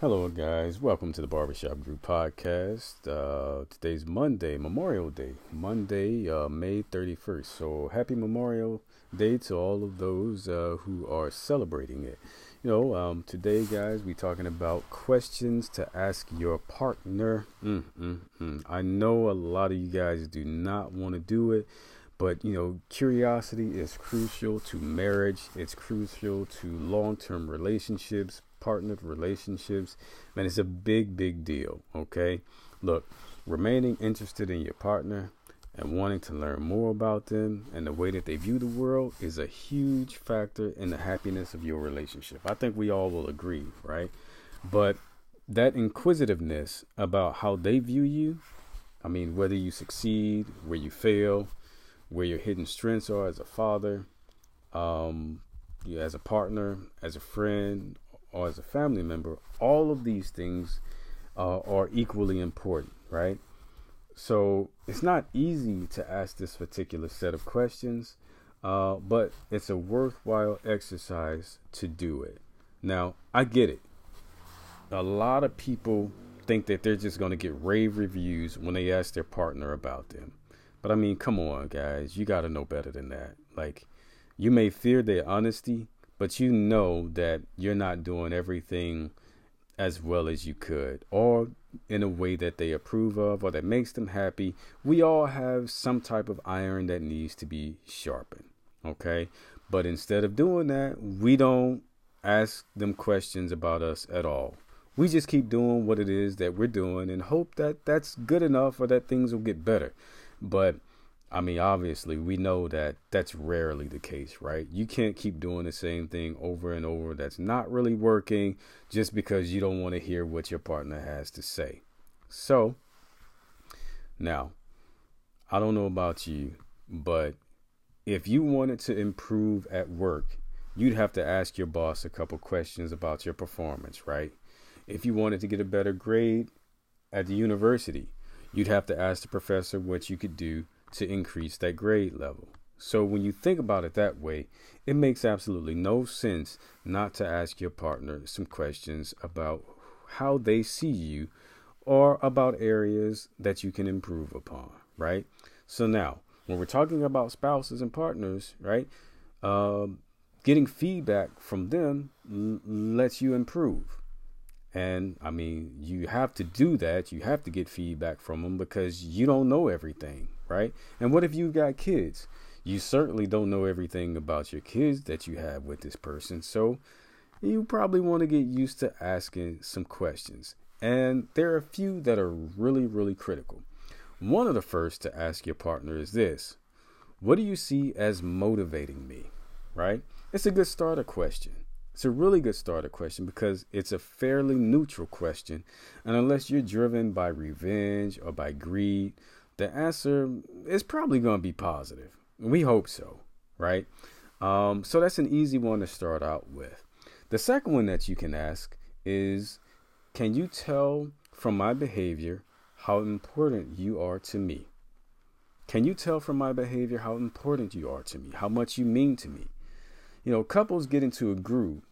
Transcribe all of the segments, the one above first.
Hello, guys. Welcome to the Barbershop Group podcast. Uh, today's Monday, Memorial Day, Monday, uh, May 31st. So, happy Memorial Day to all of those uh, who are celebrating it. You know, um, today, guys, we talking about questions to ask your partner. Mm, mm, mm. I know a lot of you guys do not want to do it, but you know, curiosity is crucial to marriage. It's crucial to long-term relationships, partnered relationships. Man, it's a big, big deal. Okay, look, remaining interested in your partner and wanting to learn more about them and the way that they view the world is a huge factor in the happiness of your relationship. I think we all will agree, right? But that inquisitiveness about how they view you, I mean, whether you succeed, where you fail, where your hidden strengths are as a father, um, you as a partner, as a friend, or as a family member, all of these things uh, are equally important, right? So it's not easy to ask this particular set of questions, uh, but it's a worthwhile exercise to do it. Now, I get it. A lot of people think that they're just going to get rave reviews when they ask their partner about them. But I mean, come on, guys. You got to know better than that. Like, you may fear their honesty, but you know that you're not doing everything as well as you could or in a way that they approve of or that makes them happy. We all have some type of iron that needs to be sharpened. Okay. But instead of doing that, we don't ask them questions about us at all. We just keep doing what it is that we're doing and hope that that's good enough or that things will get better. But I mean, obviously, we know that that's rarely the case, right? You can't keep doing the same thing over and over that's not really working just because you don't want to hear what your partner has to say. So, now, I don't know about you, but if you wanted to improve at work, you'd have to ask your boss a couple questions about your performance, right? If you wanted to get a better grade at the university, you'd have to ask the professor what you could do to increase that grade level. So when you think about it that way, it makes absolutely no sense not to ask your partner some questions about how they see you or about areas that you can improve upon, right? So now, when we're talking about spouses and partners, right? Um, getting feedback from them l- lets you improve. And I mean, you have to do that. You have to get feedback from them because you don't know everything, right? And what if you've got kids? You certainly don't know everything about your kids that you have with this person. So you probably want to get used to asking some questions. And there are a few that are really, really critical. One of the first to ask your partner is this What do you see as motivating me? Right? It's a good starter question. It's a really good starter question because it's a fairly neutral question. And unless you're driven by revenge or by greed, the answer is probably going to be positive. We hope so, right? Um, so that's an easy one to start out with. The second one that you can ask is Can you tell from my behavior how important you are to me? Can you tell from my behavior how important you are to me, how much you mean to me? You know, couples get into a groove,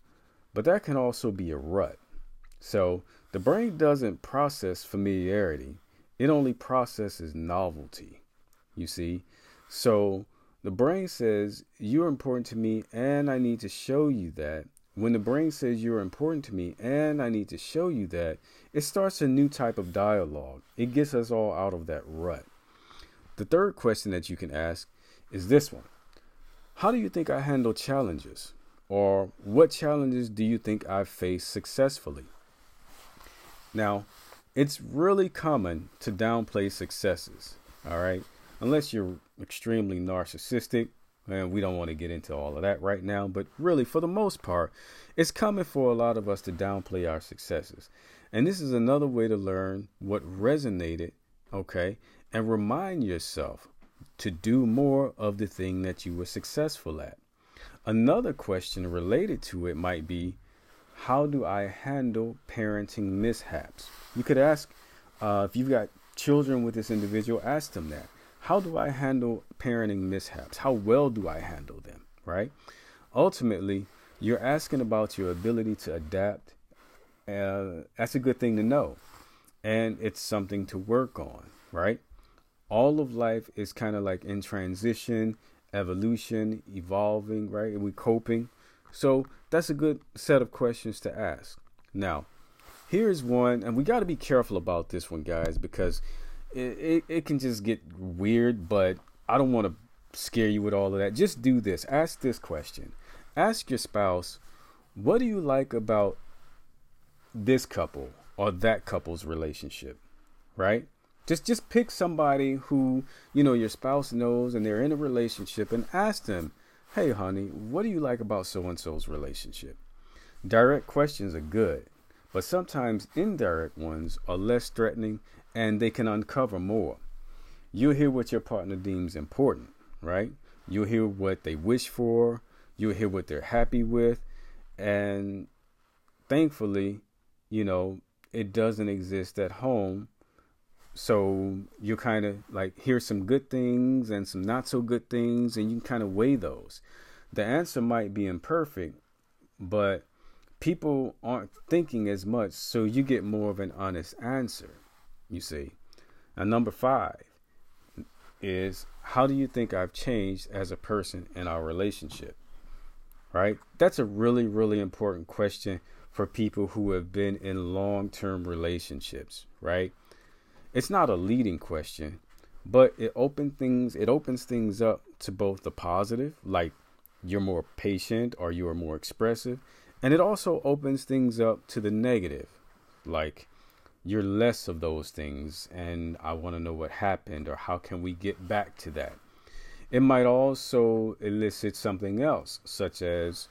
but that can also be a rut. So the brain doesn't process familiarity, it only processes novelty. You see? So the brain says, You're important to me, and I need to show you that. When the brain says you're important to me and I need to show you that, it starts a new type of dialogue. It gets us all out of that rut. The third question that you can ask is this one How do you think I handle challenges? Or what challenges do you think I've faced successfully? Now, it's really common to downplay successes, all right? Unless you're extremely narcissistic, and we don't want to get into all of that right now, but really, for the most part, it's common for a lot of us to downplay our successes. And this is another way to learn what resonated, okay? And remind yourself to do more of the thing that you were successful at. Another question related to it might be how do I handle parenting mishaps? You could ask uh, if you've got children with this individual, ask them that. How do I handle parenting mishaps? How well do I handle them? Right? Ultimately, you're asking about your ability to adapt uh, that's a good thing to know. And it's something to work on, right? All of life is kind of like in transition, evolution, evolving, right? And we coping. So that's a good set of questions to ask. Now, here's one, and we got to be careful about this one, guys, because it, it, it can just get weird, but I don't want to scare you with all of that. Just do this. Ask this question. Ask your spouse, what do you like about this couple or that couple's relationship? Right? Just just pick somebody who, you know, your spouse knows and they're in a relationship and ask them, "Hey honey, what do you like about so and so's relationship?" Direct questions are good, but sometimes indirect ones are less threatening and they can uncover more. You'll hear what your partner deems important right? You'll hear what they wish for, you'll hear what they're happy with, and thankfully, you know, it doesn't exist at home. So you kind of like hear some good things and some not so good things, and you can kind of weigh those. The answer might be imperfect, but people aren't thinking as much, so you get more of an honest answer, you see. Now, number five is how do you think I've changed as a person in our relationship? Right? That's a really, really important question for people who have been in long term relationships, right? It's not a leading question, but it opens things it opens things up to both the positive, like you're more patient or you are more expressive, and it also opens things up to the negative, like you're less of those things and I want to know what happened or how can we get back to that. It might also elicit something else, such as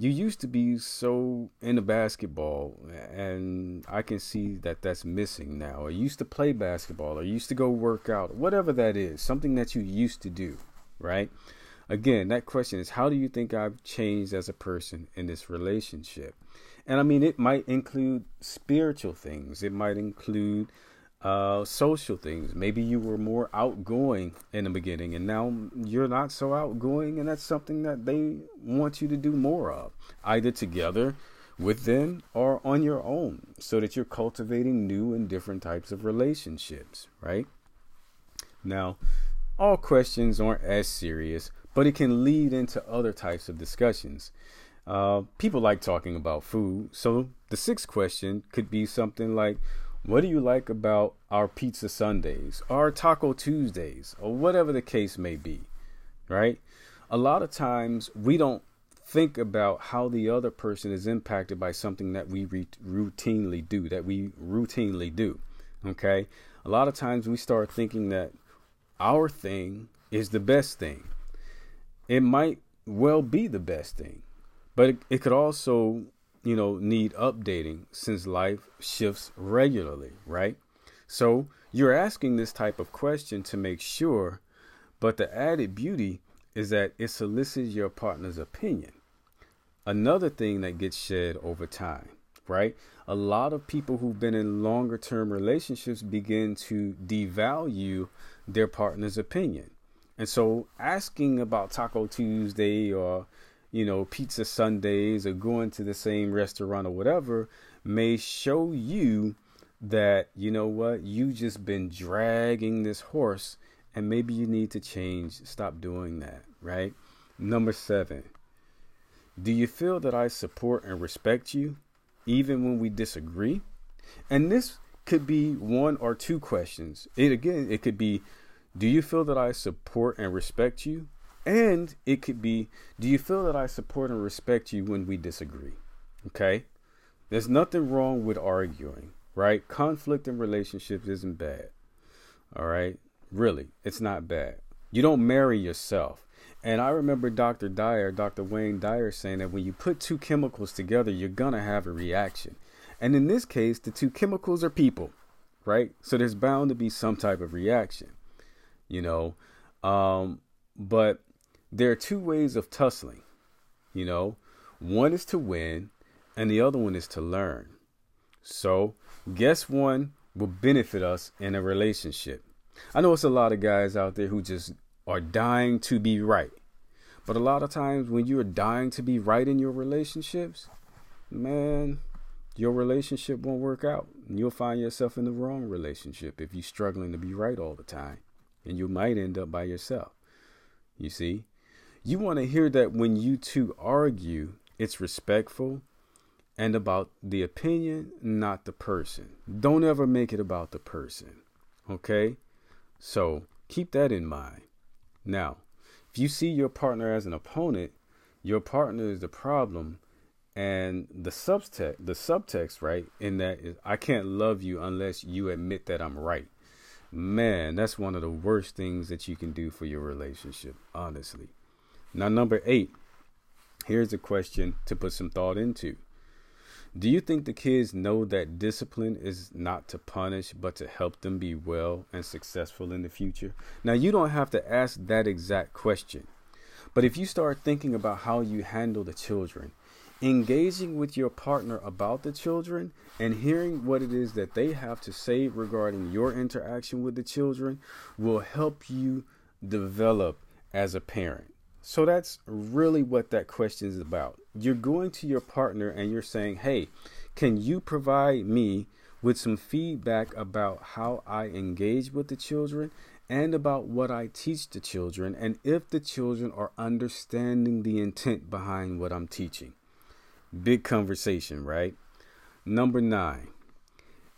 you used to be so into basketball and I can see that that's missing now. Or used to play basketball or used to go work out, whatever that is, something that you used to do, right? Again, that question is how do you think I've changed as a person in this relationship? And I mean, it might include spiritual things, it might include uh, social things. Maybe you were more outgoing in the beginning and now you're not so outgoing, and that's something that they want you to do more of, either together with them or on your own, so that you're cultivating new and different types of relationships, right? Now, all questions aren't as serious, but it can lead into other types of discussions. Uh, people like talking about food. So the sixth question could be something like, what do you like about our pizza Sundays, our Taco Tuesdays, or whatever the case may be, right? A lot of times we don't think about how the other person is impacted by something that we re- routinely do, that we routinely do, okay? A lot of times we start thinking that our thing is the best thing. It might well be the best thing but it, it could also, you know, need updating since life shifts regularly, right? So you're asking this type of question to make sure, but the added beauty is that it solicits your partner's opinion. Another thing that gets shed over time, right? A lot of people who've been in longer term relationships begin to devalue their partner's opinion. And so asking about Taco Tuesday or you know, pizza Sundays or going to the same restaurant or whatever may show you that, you know what, you just been dragging this horse and maybe you need to change, stop doing that, right? Number seven, do you feel that I support and respect you even when we disagree? And this could be one or two questions. It again, it could be, do you feel that I support and respect you and it could be, do you feel that I support and respect you when we disagree? Okay? There's nothing wrong with arguing, right? Conflict in relationships isn't bad. All right? Really, it's not bad. You don't marry yourself. And I remember Dr. Dyer, Dr. Wayne Dyer, saying that when you put two chemicals together, you're going to have a reaction. And in this case, the two chemicals are people, right? So there's bound to be some type of reaction, you know. Um, but there are two ways of tussling. You know, one is to win, and the other one is to learn. So, guess one will benefit us in a relationship. I know it's a lot of guys out there who just are dying to be right. But a lot of times when you're dying to be right in your relationships, man, your relationship won't work out. And You'll find yourself in the wrong relationship if you're struggling to be right all the time. And you might end up by yourself. You see? You want to hear that when you two argue, it's respectful and about the opinion, not the person. Don't ever make it about the person. Okay? So keep that in mind. Now, if you see your partner as an opponent, your partner is the problem and the subtext the subtext right in that is i can't love you unless you admit that i'm right man that's one of the worst things that you can do for your relationship honestly now number eight here's a question to put some thought into do you think the kids know that discipline is not to punish but to help them be well and successful in the future now you don't have to ask that exact question but if you start thinking about how you handle the children engaging with your partner about the children and hearing what it is that they have to say regarding your interaction with the children will help you develop as a parent. So that's really what that question is about. You're going to your partner and you're saying, Hey, can you provide me with some feedback about how I engage with the children and about what I teach the children, and if the children are understanding the intent behind what I'm teaching? Big conversation, right? Number nine,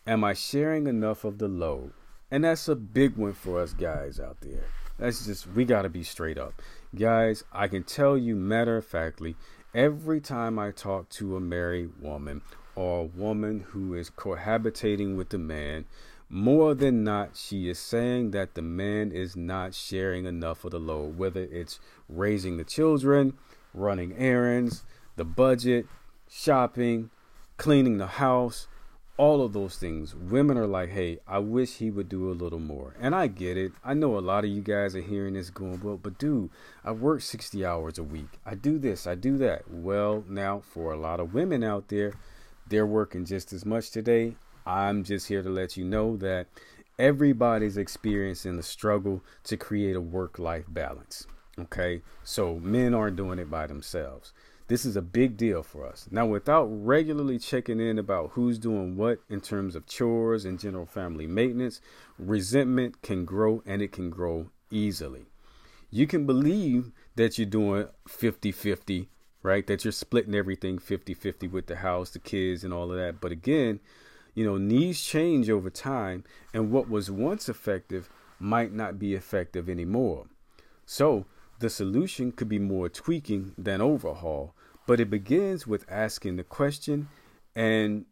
am I sharing enough of the load? And that's a big one for us guys out there. That's just, we got to be straight up. Guys, I can tell you matter of factly, every time I talk to a married woman or a woman who is cohabitating with a man, more than not, she is saying that the man is not sharing enough of the load, whether it's raising the children, running errands, the budget, shopping, cleaning the house, all of those things. Women are like, hey, I wish he would do a little more. And I get it. I know a lot of you guys are hearing this going, well, but dude, I work 60 hours a week. I do this, I do that. Well, now, for a lot of women out there, they're working just as much today. I'm just here to let you know that everybody's experiencing the struggle to create a work life balance. Okay, so men aren't doing it by themselves. This is a big deal for us. Now, without regularly checking in about who's doing what in terms of chores and general family maintenance, resentment can grow and it can grow easily. You can believe that you're doing 50 50, right? That you're splitting everything 50 50 with the house, the kids, and all of that. But again, you know, needs change over time, and what was once effective might not be effective anymore. So, the solution could be more tweaking than overhaul, but it begins with asking the question and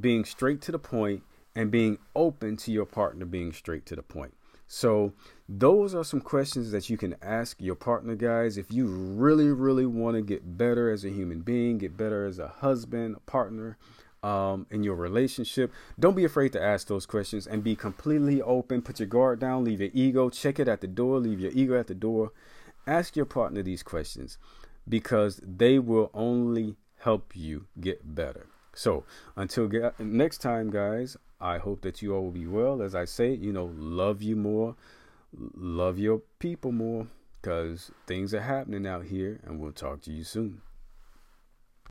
being straight to the point and being open to your partner being straight to the point. So, those are some questions that you can ask your partner, guys. If you really, really want to get better as a human being, get better as a husband, a partner, um, in your relationship, don't be afraid to ask those questions and be completely open. Put your guard down, leave your ego, check it at the door, leave your ego at the door, Ask your partner these questions because they will only help you get better. So, until get, next time, guys, I hope that you all will be well. As I say, you know, love you more, love your people more because things are happening out here, and we'll talk to you soon.